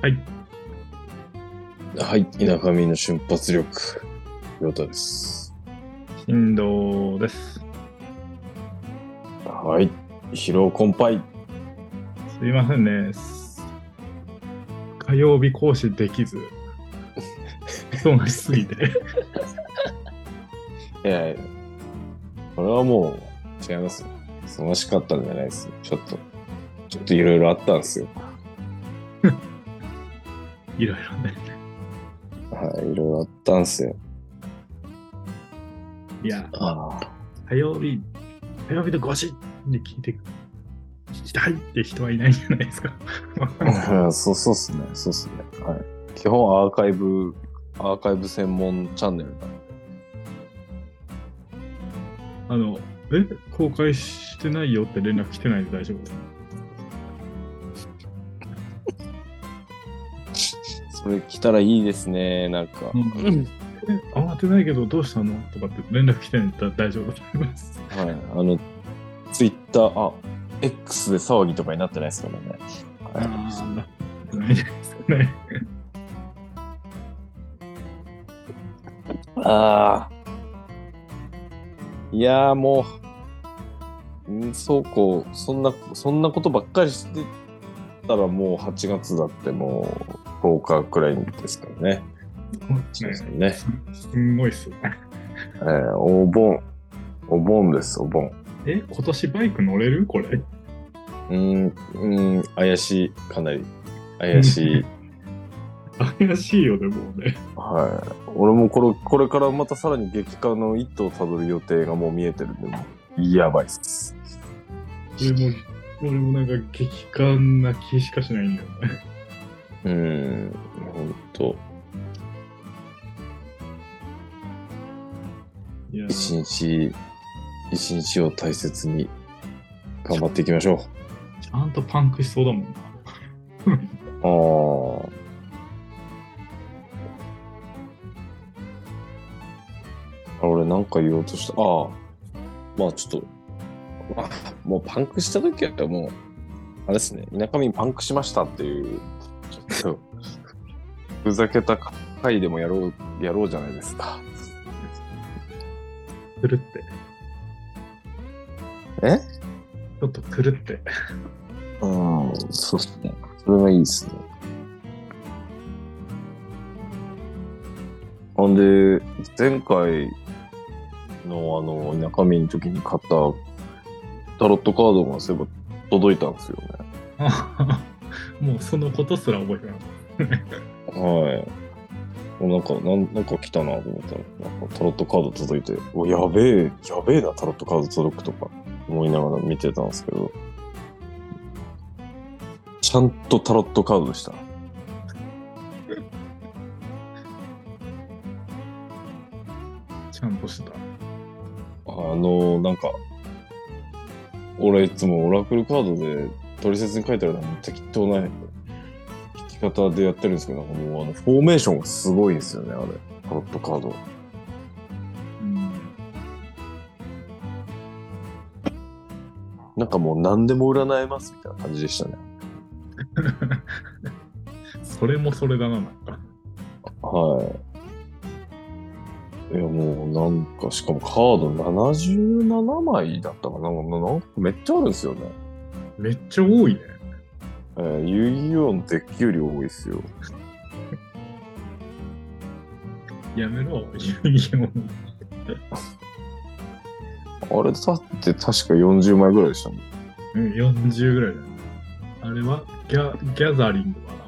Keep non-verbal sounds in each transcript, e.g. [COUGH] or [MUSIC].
はい。はい、田舎民の瞬発力、ヨタです。振動です。はい、疲労困憊。すいませんね。火曜日講師できず、忙しすぎて。[LAUGHS] いやいや、これはもう違いますよ。忙しかったんじゃないですよ。ちょっと、ちょっといろいろあったんですよ。いろいろね。はい、いろいろあったんですよ。いや、あ火曜日、火曜日の5時に聞いて、聞きたいって人はいないんじゃないですか。あ。そうそうっすね、そうっすね。はい。基本アーカイブ、アーカイブ専門チャンネル。あの、え公開してないよって連絡来てないで大丈夫？ですかそれ来たらいいですね、なんか。うんえ慌てないけどどうしたの？とかって連絡来てないんだったら大丈夫？だと思います。はい。あの、ツイッター、あ、X で騒ぎとかになってないですからね。あはいあ、ない。ああ。いやーもう、んそうこう、そんな、そんなことばっかりしてたらもう8月だってもう10日くらいですからね。そうですよね。すんごいっすね。えーお盆、お盆です、お盆。え、今年バイク乗れる？これ。うーん、うーん、怪しい、かなり。怪しい。[LAUGHS] 怪しいよね、もうね。はい。俺もこれ、これからまたさらに激化の一途をたどる予定がもう見えてるんで、やばいっす。俺も、俺もなんか激感な気しかしないんだよね。うーん、ほんと。いや、一日、一日を大切に頑張っていきましょちゃんとパンクしそうだもんな。[LAUGHS] う。ああ。あ俺なんか言おうとした。ああ。まあちょっと、まあ、もうパンクした時はもう、あれですね、田舎民パンクしましたっていう、ちょっと、[LAUGHS] ふざけた回でもやろう、やろうじゃないですか。狂って。え？ちょっと狂って。うん、そうっすね。それがいいですね。ほんで、前回のあの、田舎民の時に買ったタロットカードがそういえば届いたんですよね。[LAUGHS] もうそのことすら覚えてなかった。はい。もうなんか、なんなんか来たなと思ったら、なんかタロットカード届いて、お、やべえ、やべえな、タロットカード届くとか思いながら見てたんですけど、ちゃんとタロットカードでした。[LAUGHS] ちゃんとした。あの、なんか、俺いつもオラクルカードで取説に書いてあるのは適当な引き方でやってるんですけど、もうあの、フォーメーションがすごいですよね、あれ。タロットカード。なんかもう何でも占えますみたいな感じでしたね。[LAUGHS] それもそれだな、なんか。はい。いやもうなんか、しかもカード77枚だったかな。なんかなんかめっちゃあるんですよね。めっちゃ多いね。えー、遊戯王のデッキより多いですよ。やめろ、遊戯王。あれだって確か40枚ぐらいでしたもん。うん、40ぐらいだね。あれはギャギャザリングかな。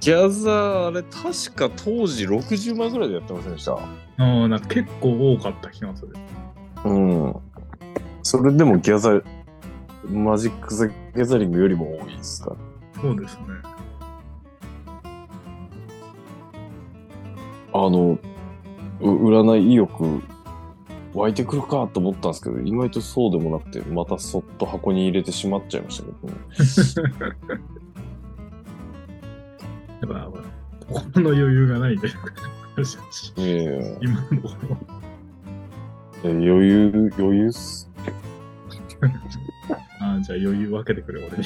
ギャザー、あれ確か当時60枚ぐらいでやってませんでした？ああ、なんか結構多かった気がする。うん。それでもギャザマジック・ザ・ギャザリングよりも多いですか？そうですね。あの、う占い意欲湧いてくるかと思ったんですけど、意外とそうでもなくて、またそっと箱に入れてしまっちゃいましたけどね。だから、心の余裕がないんで、今のところ。え余裕、余裕っす。[LAUGHS] あじゃあ余裕分けてくれ、俺に。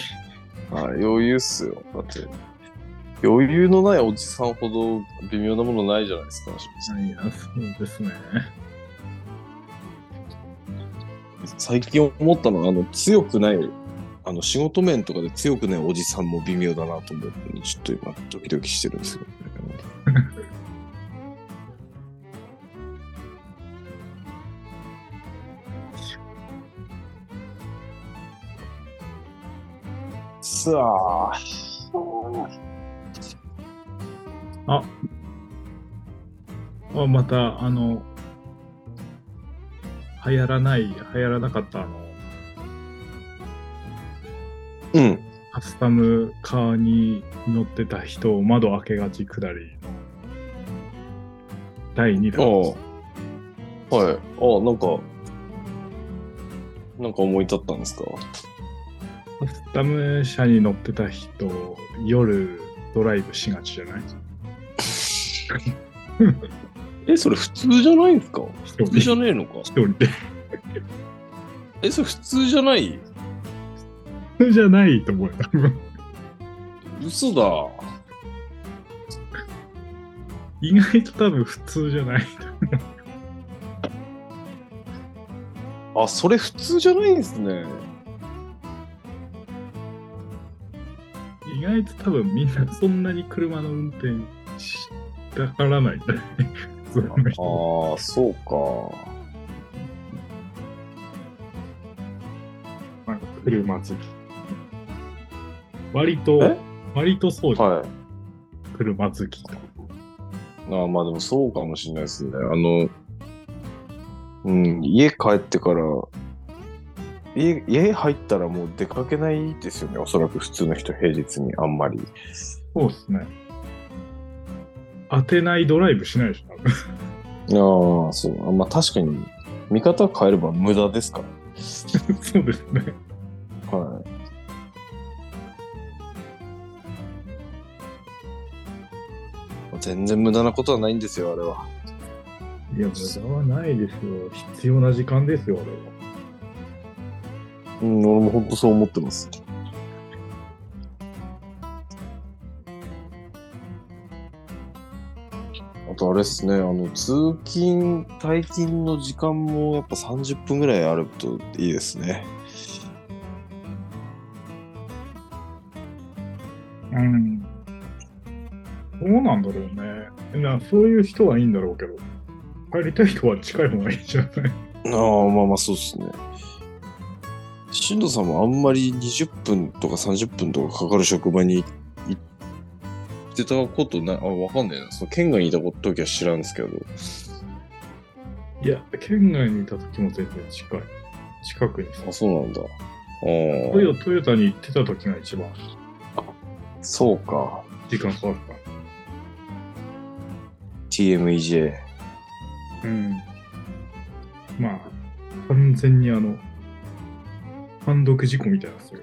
あ余裕っすよ。だって、余裕のないおじさんほど微妙なものないじゃないですか。いや、そうですね。最近思ったのは、あの、強くない、あの、仕事面とかで強くないおじさんも微妙だなと思うのに、ちょっと今、ドキドキしてるんですよ、ね。さあ、あまた、あの、流行らない、流行らなかった、あの、うん。カスタムカーに乗ってた人を窓開けがち下りの第2ああ弾。。はい。ああ、なんか、なんか思い立ったんですか？カスタム車に乗ってた人、夜ドライブしがちじゃない？[LAUGHS] え、それ普通じゃないんですか？一普通じゃ人ねえのか？一人で。え、それ普通じゃない？普通じゃないと思うよ。多分嘘だ。意外と多分普通じゃない。あ、それ普通じゃないんですね。意外と多分みんなそんなに車の運転したからないんだよね。普通の人ああ、そうか。なんか車好き。割とえ、割とそうじゃん。はい。車好きと。ああ、まあでもそうかもしれないですね。あの、うん、家帰ってから、家家入ったらもう出かけないですよね。おそらく普通の人、平日にあんまり。そうですね。当てないドライブしないでしょ、ああ、そう。あまあ確かに、見方変えれば無駄ですから。[LAUGHS] そうですね。はい。全然無駄なことはないんですよ、あれは。いや、無駄はないですよ。必要な時間ですよ、あれは。うん、俺も本当そう思ってます。あとあれですね、あの、通勤、退勤の時間もやっぱ30分ぐらいあるといいですね。うん。どうなんだろうね。なそういう人はいいんだろうけど、帰りたい人は近い方がいいんじゃない？[LAUGHS] ああ、まあまあそうですね。新藤さんもあんまり20分とか30分とかかかる職場に行ってたことない、あ、わかんないな。その県外にいた時は知らんですけど。いや、県外にいた時も全然近い。近くにさあ、そうなんだ。あトヨトヨタに行ってた時が一番あ、そうか。時間かかった。TMEJ。うん。まあ、完全にあの、単独事故みたいなそれ。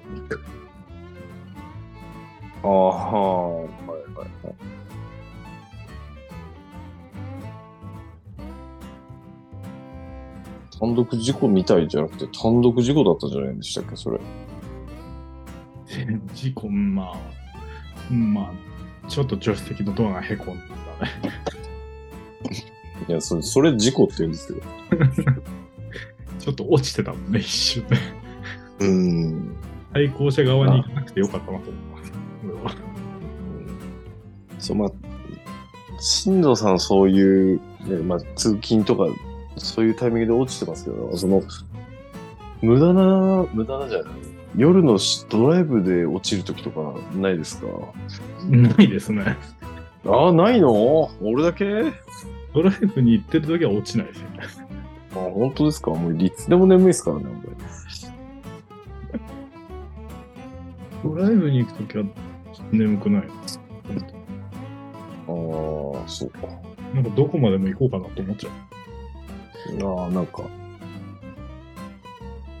ああ、はいはいはい。単独事故みたいじゃなくて単独事故だったじゃないでしたっけ、それ。[LAUGHS] 事故、まあ、うんまあ、ちょっと助手席のドアがへこんだね。いや、それ、それ事故って言うんですけど。[LAUGHS] ちょっと落ちてたもんね、一瞬ね。うん。対向車側に行かなくてよかったなと思います。俺はそう、まあ、新藤さんそういう、ね、まあ、通勤とか、そういうタイミングで落ちてますけど、その、無駄な、無駄なじゃない。夜のしドライブで落ちるときとかないですか？ないですね。ああ、ないの？俺だけ？あ、ドライブに行ってる時は落ちないですよね。本当ですか？もういつでも眠いですからね、ドライブに行く時は眠くないです。俺。ああ、そうか。なんかどこまでも行こうかなと思っちゃう。ああ、なんか、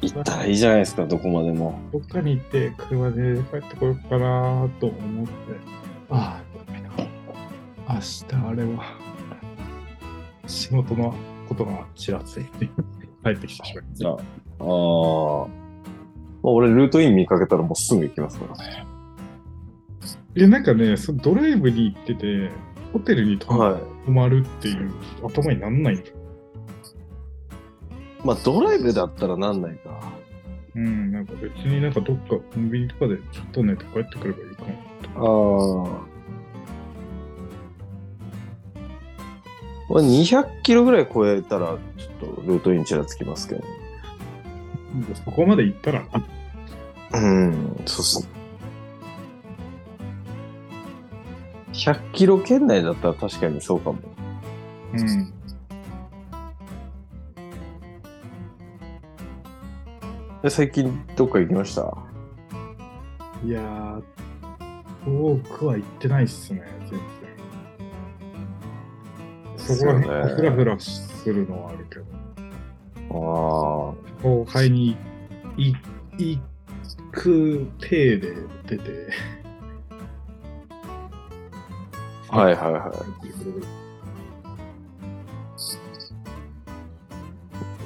行ったらいいじゃないですか、どこまでも。どっかに行って車で帰ってこようかなと思って、ああ。明日あれは、仕事のことがちらついて帰ってきてしまいましたああ。まあ、俺、ルートイン見かけたらもうすぐ行きますからね。いや、なんかね、そのドライブに行ってて、ホテルに泊ま,、はい。泊まるっていう頭になんないん。まあ、ドライブだったらなんないか。うん、なんか別になんかどっかコンビニとかでちょっと寝て帰ってくればいいかな。ああ。まあ、200キロぐらい超えたら、ちょっとルートインちらつきますけど。そこまで行ったら、うん、そうっすね。100キロ圏内だったら確かにそうかも。うん。え最近どっか行きました？いやー、遠くは行ってないっすね、全然。そこらですよね辺、ふらふらするのはあるけど。あ後輩にい行く体で出て、あ。はいはいは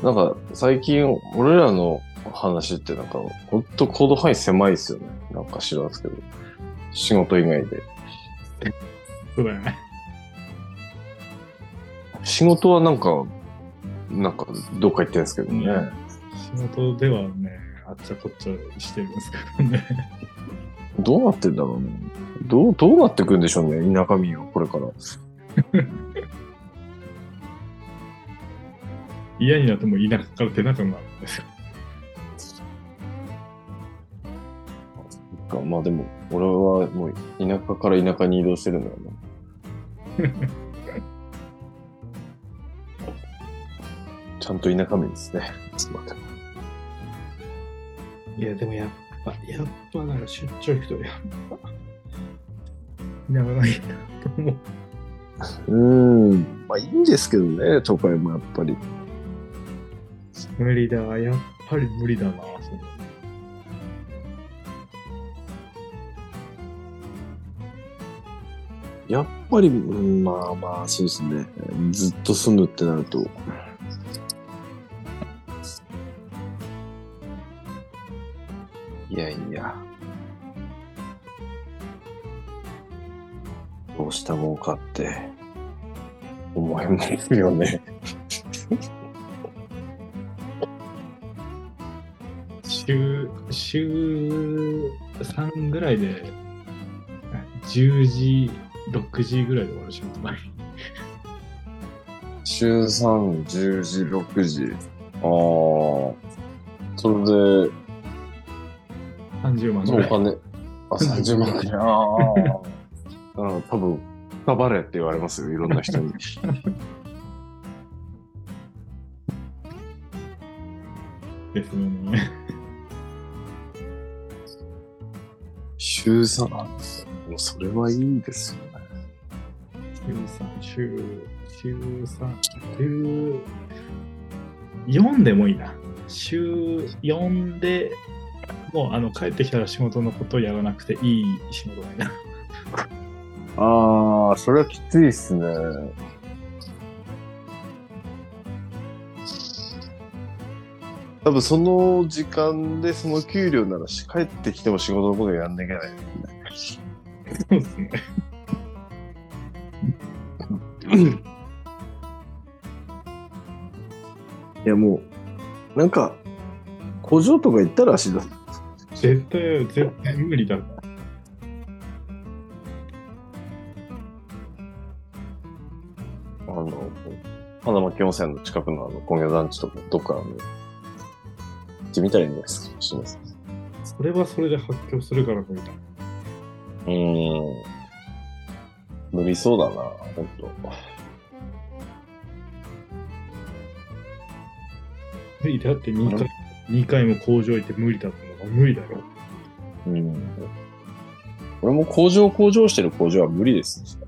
い。なんか最近俺らの話ってなんかほんと行動範囲狭いですよね。なんか知らんすけど。仕事以外で。そうだよね。仕事はなんか、なんかどっか行ってるんですけどね。仕事ではね、あっちゃこっちゃしてるんですけどね。どうなってんだろうね。どう、どうなってくんでしょうね、田舎民はこれから。[LAUGHS] 嫌になっても田舎から出なくなるんですよ。かまあでも、俺はもう田舎から田舎に移動してるんだよな。[LAUGHS] ちゃんと田舎民ですね。[LAUGHS] いや、でもやっぱ、やっぱなんか出張行くと、やっぱ、田舎がいなと思う。うん。まあいいんですけどね、都会もやっぱり。無理だ、やっぱり無理だな、それやっぱり、うんまあまあ、そうですね。ずっと住むってなると。いやいや。どうしたもんかって、思いますよね。[LAUGHS] 週、週3ぐらいで、10時、6時ぐらいで終わる仕事ない？[LAUGHS] 週3、10時、6時。ああ。それで、30万ぐらい。お金、あ、[LAUGHS] 30万くらい。ああ。うん、多分、深バレって言われますよ、いろんな人に。[LAUGHS] ですよね。週3なんですよ。もうそれはいいですよね。週3、週、週3、週4でもいいな。週4で、もうあの帰ってきたら仕事のことをやらなくていい仕事がいいな。ああ、それはきついっすね。多分その時間でその給料ならし帰ってきても仕事のことやんなきゃいけないですね。そうですね。いやもう、なんか、工場とか行ったらしいだ。絶対、絶対無理だ。あの、花巻温泉の近くのあの工業団地とか、どっかあの、行ってみたらいいんですか。します。それはそれで発狂するから無理だ。うーん。無理そうだな、ほんと。無理だって2回、2回も工場行って無理だったのが無理だよ。うん。俺も工場工場してる工場は無理です。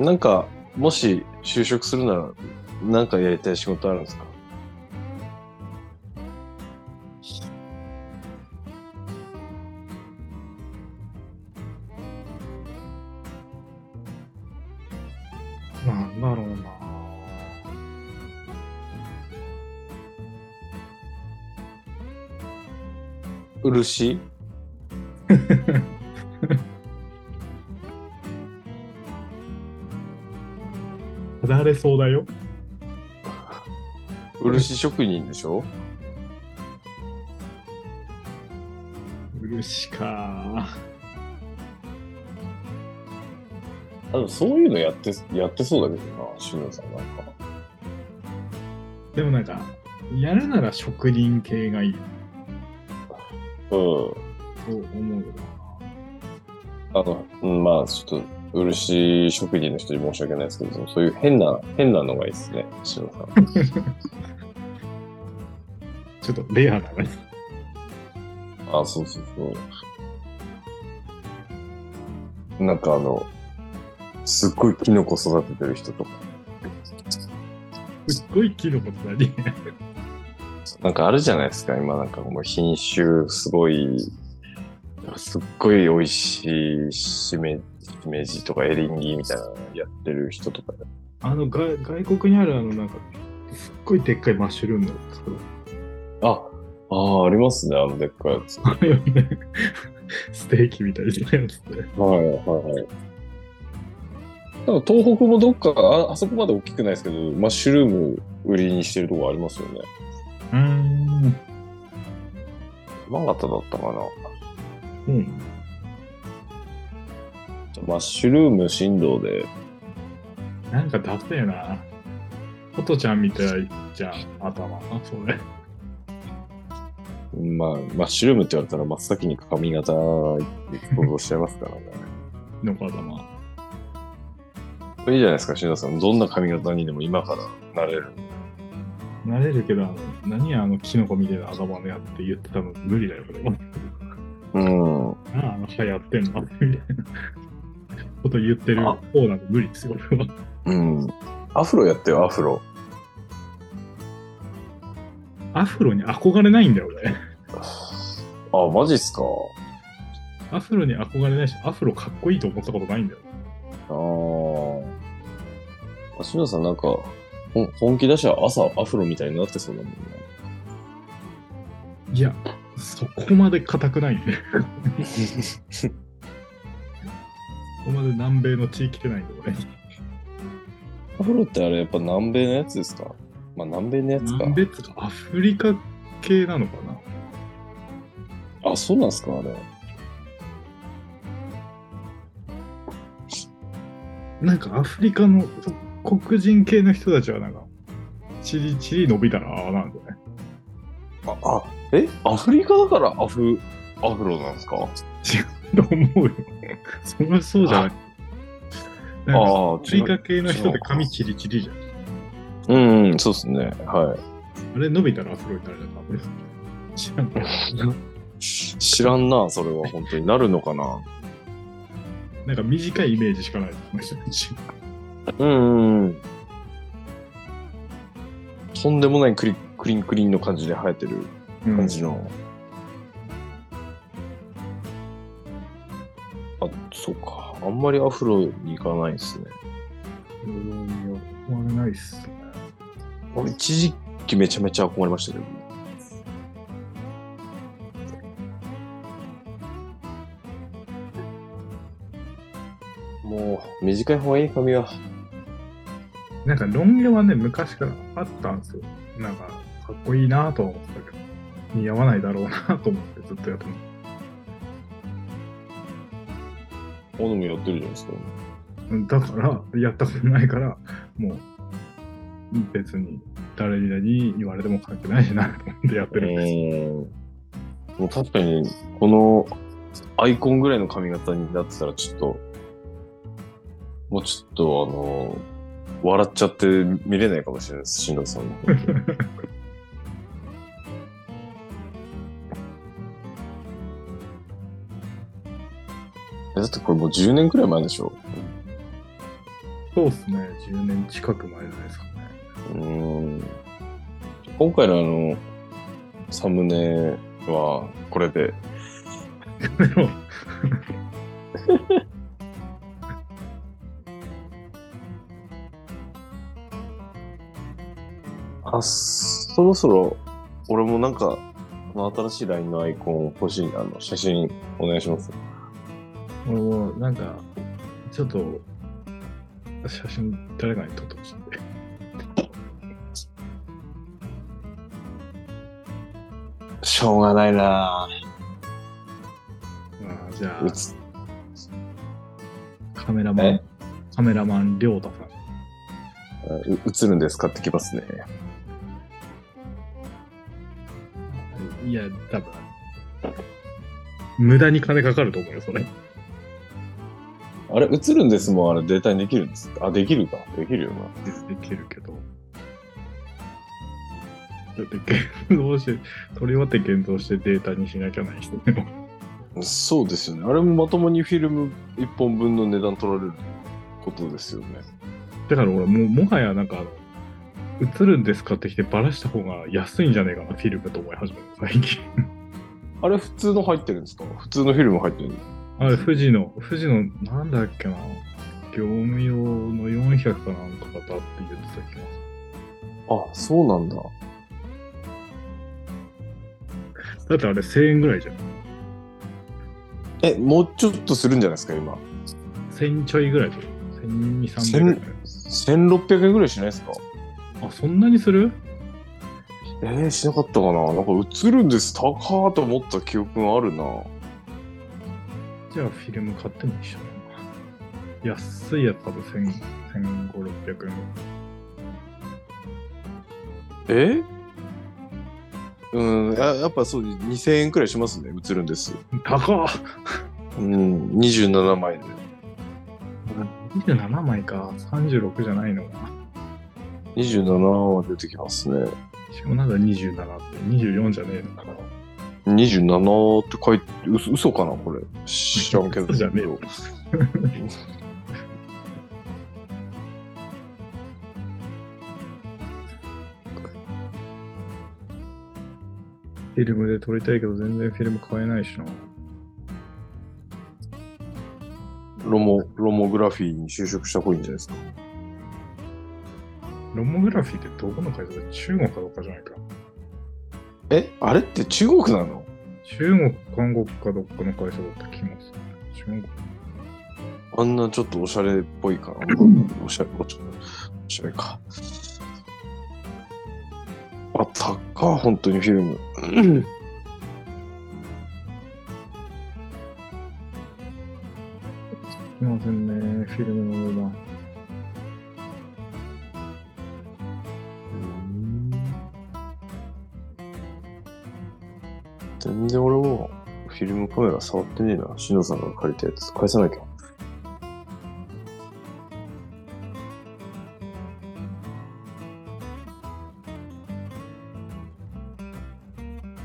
なんか、もし就職するなら、なんかやりたい仕事あるんですか？漆？[LAUGHS] 離れそうだよ。漆職人でしょ？漆か。あでもそういうのやってやってそうだけどな、しのさんなんか。でもなんか、やるなら職人系がいいうん。と思うよあの、うん、まあちょっと、漆職人の人に申し訳ないですけど、そういう変な、変なのがいいですね、しのさん。ちょっとレアだね。あ、そうそうそう。なんかあの、すっごいキノコ育ててる人とか、すっごいキノコって何？なんかあるじゃないですか、今なんかもう品種すごい、すっごい美味しいしめ、しめじとかエリンギみたいなのやってる人とかで。あの外、外国にあるあの、なんか、すっごいでっかいマッシュルームの作る。あ、ああ、ありますね、あのでっかいやつ。はあれよね。ステーキみたいなやつで。い、はい、はい。なんか東北もどっかあ、あそこまで大きくないですけど、マッシュルーム売りにしてるとこありますよね。うーん。山形だったかな。うん。マッシュルーム振動で、なんかダセえな。ホトちゃんみたいじゃん、頭。それ。まあ、マッシュルームって言われたら真っ先に髪型想像しちゃいますからね。の頭。いいじゃないですか、篠田さん。どんな髪型にでも今からなれる。なれるけど、あの何あのキノコみたいな頭のやって言ってたの無理だよ、これは。うん。なあ、あの人やってんのみたいなこと言ってるあ方なんで無理ですよ、これは。うん。アフロやってよ、アフロ。アフロに憧れないんだよ、俺。あ、マジっすか。アフロに憧れないし、アフロかっこいいと思ったことないんだよ。ああ。篠田さんなんか、本気出しは朝アフロみたいになってそうだもんね。いや、そこまで硬くないんで。[LAUGHS] そこまで南米の地域来てないんで、俺。アフロってあれやっぱ南米のやつですか？まあ南米のやつか。南米っつうか、アフリカ系なのかなあ、そうなんすかあれ。なんかアフリカのそ黒人系の人たちはなんか、チリチリ伸びたらなんだよね。あ、あ、え？アフリカだからアフ、アフロなんですか？と思うよ。[LAUGHS] そりゃそうじゃない。なんかああ、アフリカ違う。系の人で髪チリチリじゃん。うん、うん、そうっすね。はい。あれ伸びたらアフロになるじゃん、多分。知らんから。知らんな、それは本当になるのかな？なんか短いイメージしかないです、この人たち。うんうん。とんでもないクリクリンクリンの感じで生えてる感じの。あ、そうか。あんまりアフロに行かないですね。うん。いや、あれないっすね。俺一時期めちゃめちゃ憧れましたけど。もう、短い方がいい髪は。なんかロン毛はね、昔からあったんですよ。なんか、かっこいいなとは思ってたけど、似合わないだろうなと思ってずっとやってま好みやってるじゃないですか。す。だから、やったことないから、もう、別に誰に言われても関係ないしなと思ってやってるんです。うん。もう確かに、このアイコンぐらいの髪型になってたらちょっと、もうちょっとあの、笑っちゃって見れないかもしれないです、新藤さんの。[LAUGHS] えだってこれもう10年くらい前でしょ？そうっすね、10年近く前じゃないですかね。うーん。今回のあの、サムネはこれで、[LAUGHS] あ、そろそろ、俺もなんか、この新しい LINE のアイコン欲しい、あの、写真お願いします。俺もなんか、ちょっと、写真誰かに撮ってほしいんで。しょうがないなあーじゃあぁ。う、つ、カメラマンえ、カメラマン、りょうたさん。う映るんですか？ってきますね。いや、多分、無駄に金かかると思うよ、それ。あれ、映るんですもん、あれデータにできるんですあ、できるか。できるよできるけど。だって、現像して、取り終わって現像してデータにしなきゃない人でも。な。そうですよね。あれもまともにフィルム1本分の値段取られることですよね。だから俺もう、もはやなんかあの、映るんですかってきてバラした方が安いんじゃねえかな、フィルムと思い始めた、最近。あれ普通の入ってるんですか？普通のフィルム入ってるの？あれ、富士の、富士の、なんだっけな、業務用の400かなんかだって言ってた気があ、そうなんだ。する。だってあれ1000円ぐらいじゃん。え、もうちょっとするんじゃないですか、今？1000ちょいぐらいじゃん。1200、300ぐらい。1600円ぐらいしないですか？あ、そんなにする？えー、しなかったかな？なんか映るんです、高ーと思った記憶があるな。じゃあフィルム買っても一緒だな。安いやつ多分1000、1500、600円。え？うん、ややっぱそう、2000円くらいしますね、映るんです。高っうん、27枚で。!27 枚か。36じゃないのか27は出てきますね。な。しかもなんだ27って。24じゃねえのかな。27って書いて、うそ嘘かなこれ。知らんけど。嘘じゃねえよフィルムで撮りたいけど全然フィルム買えないしな。ロモ、ロモグラフィーに就職した方がいいんじゃないですか。ロモグラフィーってどこの会社だ？中国かどっかじゃないか。え？あれって中国なの？中国、韓国かどっかの会社だった気がする。中国あんなちょっとおしゃれっぽいかな。[LAUGHS] おしゃれ、おしゃれおしゃれか。あ、高っ、本当にフィルム。うんすいませんね、フィルムの値段。全然俺もフィルムカメラ触ってねえな。しのさんが借りたやつ返さなきゃ。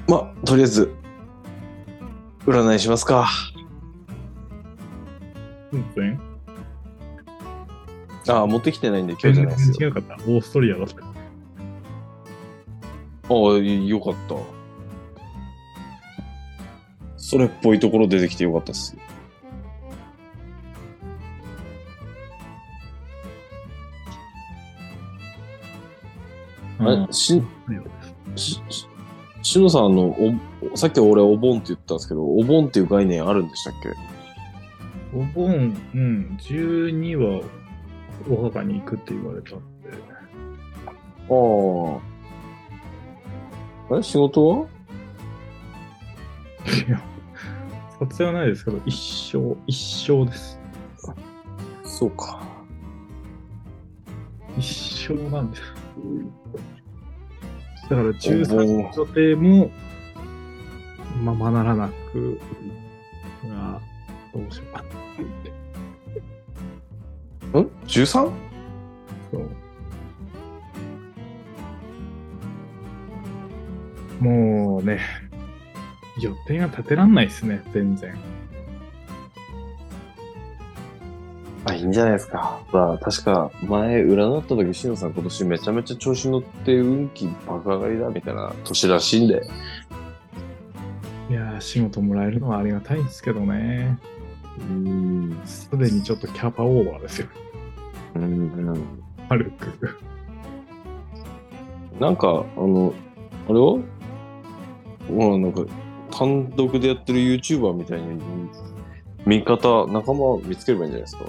まあ、とりあえず、占いしますか。本当にああ、持ってきてないんで今日じゃないですよ。全然違うかった。オーストリアだった。ああ、よかった。それっぽいところ出てきてよかったっす。あれ、し、し、ししのさん、あの、お、さっき俺お盆って言ったんですけど、お盆っていう概念あるんでしたっけ？お盆、うん、12はお墓に行くって言われたんで。ああ。あれ仕事は？いや、撮影はないですけど、一生、一生です。そうか。一生なんです。だからお13盆予定も、ままならなく、が、どうしようかな。ん ?13? そう。もうね、予定が立てらんないですね、全然。あ、いいんじゃないですか。ほら、確か前占った時、しのさん今年めちゃめちゃ調子乗って運気爆上がりだみたいな年らしいんで。いやー、仕事もらえるのはありがたいんですけどね。うん。すでにちょっとキャパオーバーですよ。うん。軽く。なんか、あの、あれは？まあなんか、単独でやってる YouTuber みたいに、味方、仲間見つければいいんじゃないですか？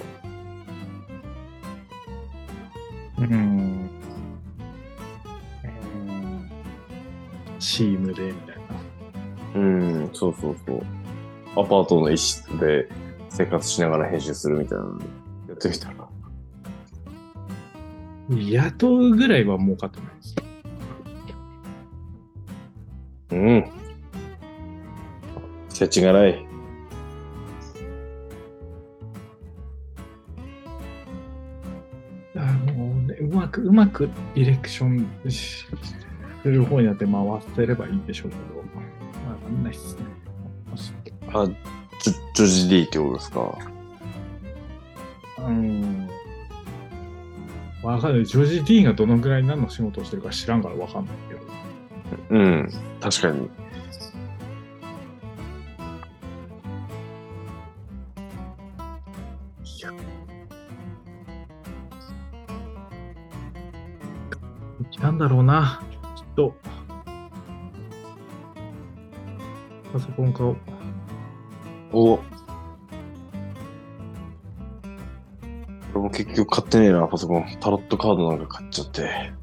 うん。チームでみたいな。うん、そうそうそう。アパートの一室で生活しながら編集するみたいなのやってみたら。雇うぐらいは儲かってないです。うん。世知辛い。あのね、うまく、うまくディレクションしする方になって回せればいいんでしょうけど、まあ、なんないっすね。あ、ジョジョジ D ってことですか？うん。わかんない。ジョージ・ディがどのぐらい何の仕事をしてるか知らんからわかんないけど。うん、確かに。なんだろうな。きっと。パソコン買おう。お俺も結局買ってねえな、パソコン。タロットカードなんか買っちゃって。ねえ、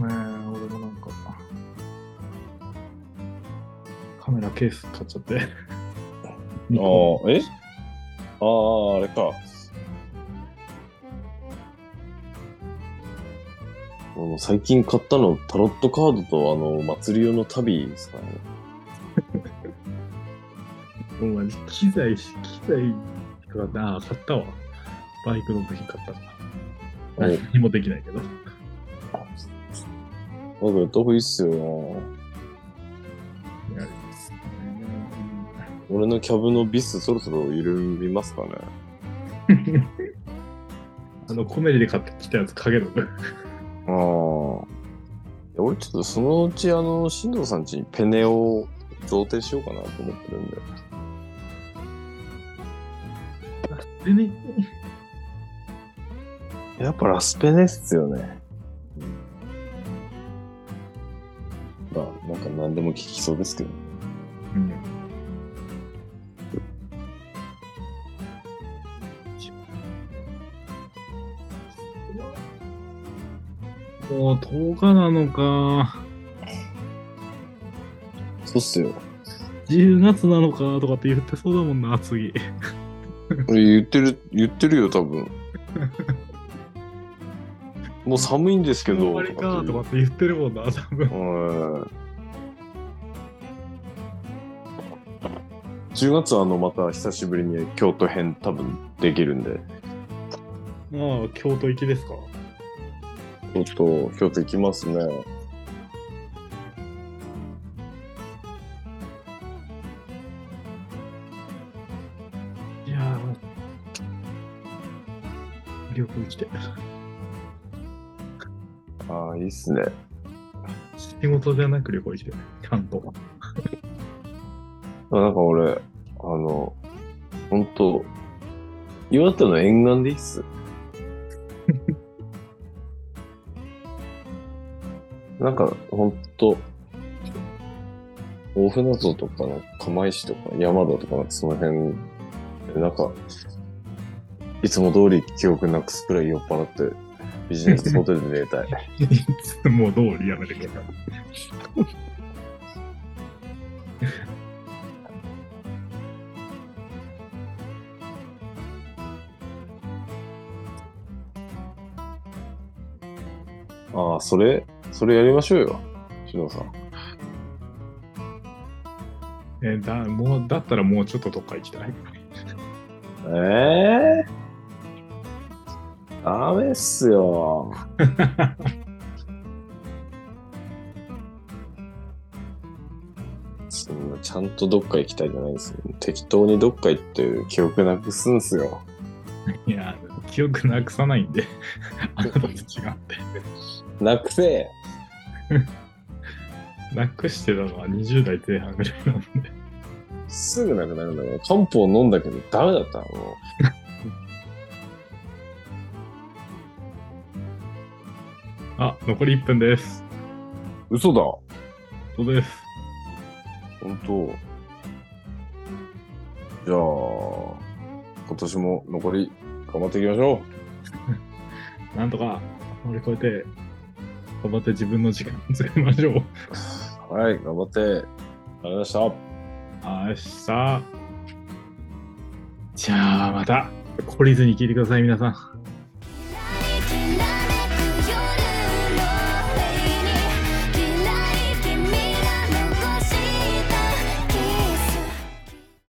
俺もなんか、カメラケース買っちゃって。ああ、え？ああ、あれか。う最近買ったの、タロットカードとあの、祭り用の旅ですかね。[LAUGHS] もう機材、機材とかな、買ったわ。バイクの部品買った。何にもできないけど。なんかやった方がいいっすよな。ね俺のキャブのビスそろそろ緩みますかね。[LAUGHS] あの、コメディで買ってきたやつかける。ああ。俺ちょっとそのうちあの、新藤さん家にペネを贈呈しようかなと思ってるんで。でね、やっぱラスペネっすよね。まあ、なんか何でも聞きそうですけど。もう10日なのか、そうっすよ。10月なのかとかって言ってそうだもんな、次。俺言ってる、言ってるよ、多分。[LAUGHS] もう寒いんですけど。終わりかとかって言ってるもんな、多分。はい。10月はあの、また久しぶりに京都編多分できるんで、まあ、京都行きですか。京都、京都行きますね。いやー、旅行来て。ああ、いいっすね。仕事じゃなく旅行来て。ちゃんと。なんか俺、あの、ほんと、岩手の沿岸でいいっす。なんか、ほんと、大船渡とかの釜石とか山田とかその辺で、なんか、いつも通り記憶なくすくらい酔っ払って、ビジネスホテルで寝たい。いつも通りやめてください。ああ、それ、それやりましょうよ。しのさん。えーだもうだったらもうちょっとどっか行きたい。ええダメっすよ。[LAUGHS] そんなちゃんとどっか行きたいじゃないですよ。適当にどっか行って記憶なくすんすよ。いや、記憶なくさないんで、[LAUGHS] あなたと違って。なくせな [LAUGHS] くしてたのは20代前半ぐらいなんで。すぐなくなるんだから。漢方飲んだけどダメだったの。も [LAUGHS] あ、残り1分です。嘘だ。そうです。本当。じゃあ、今年も残り頑張っていきましょ [LAUGHS] なんとか乗り越えて、頑張って自分の時間を作りましょう。う。はい、頑張って。ありがとうございました。明日。じゃあまた、懲りずに聞いてください、皆さん。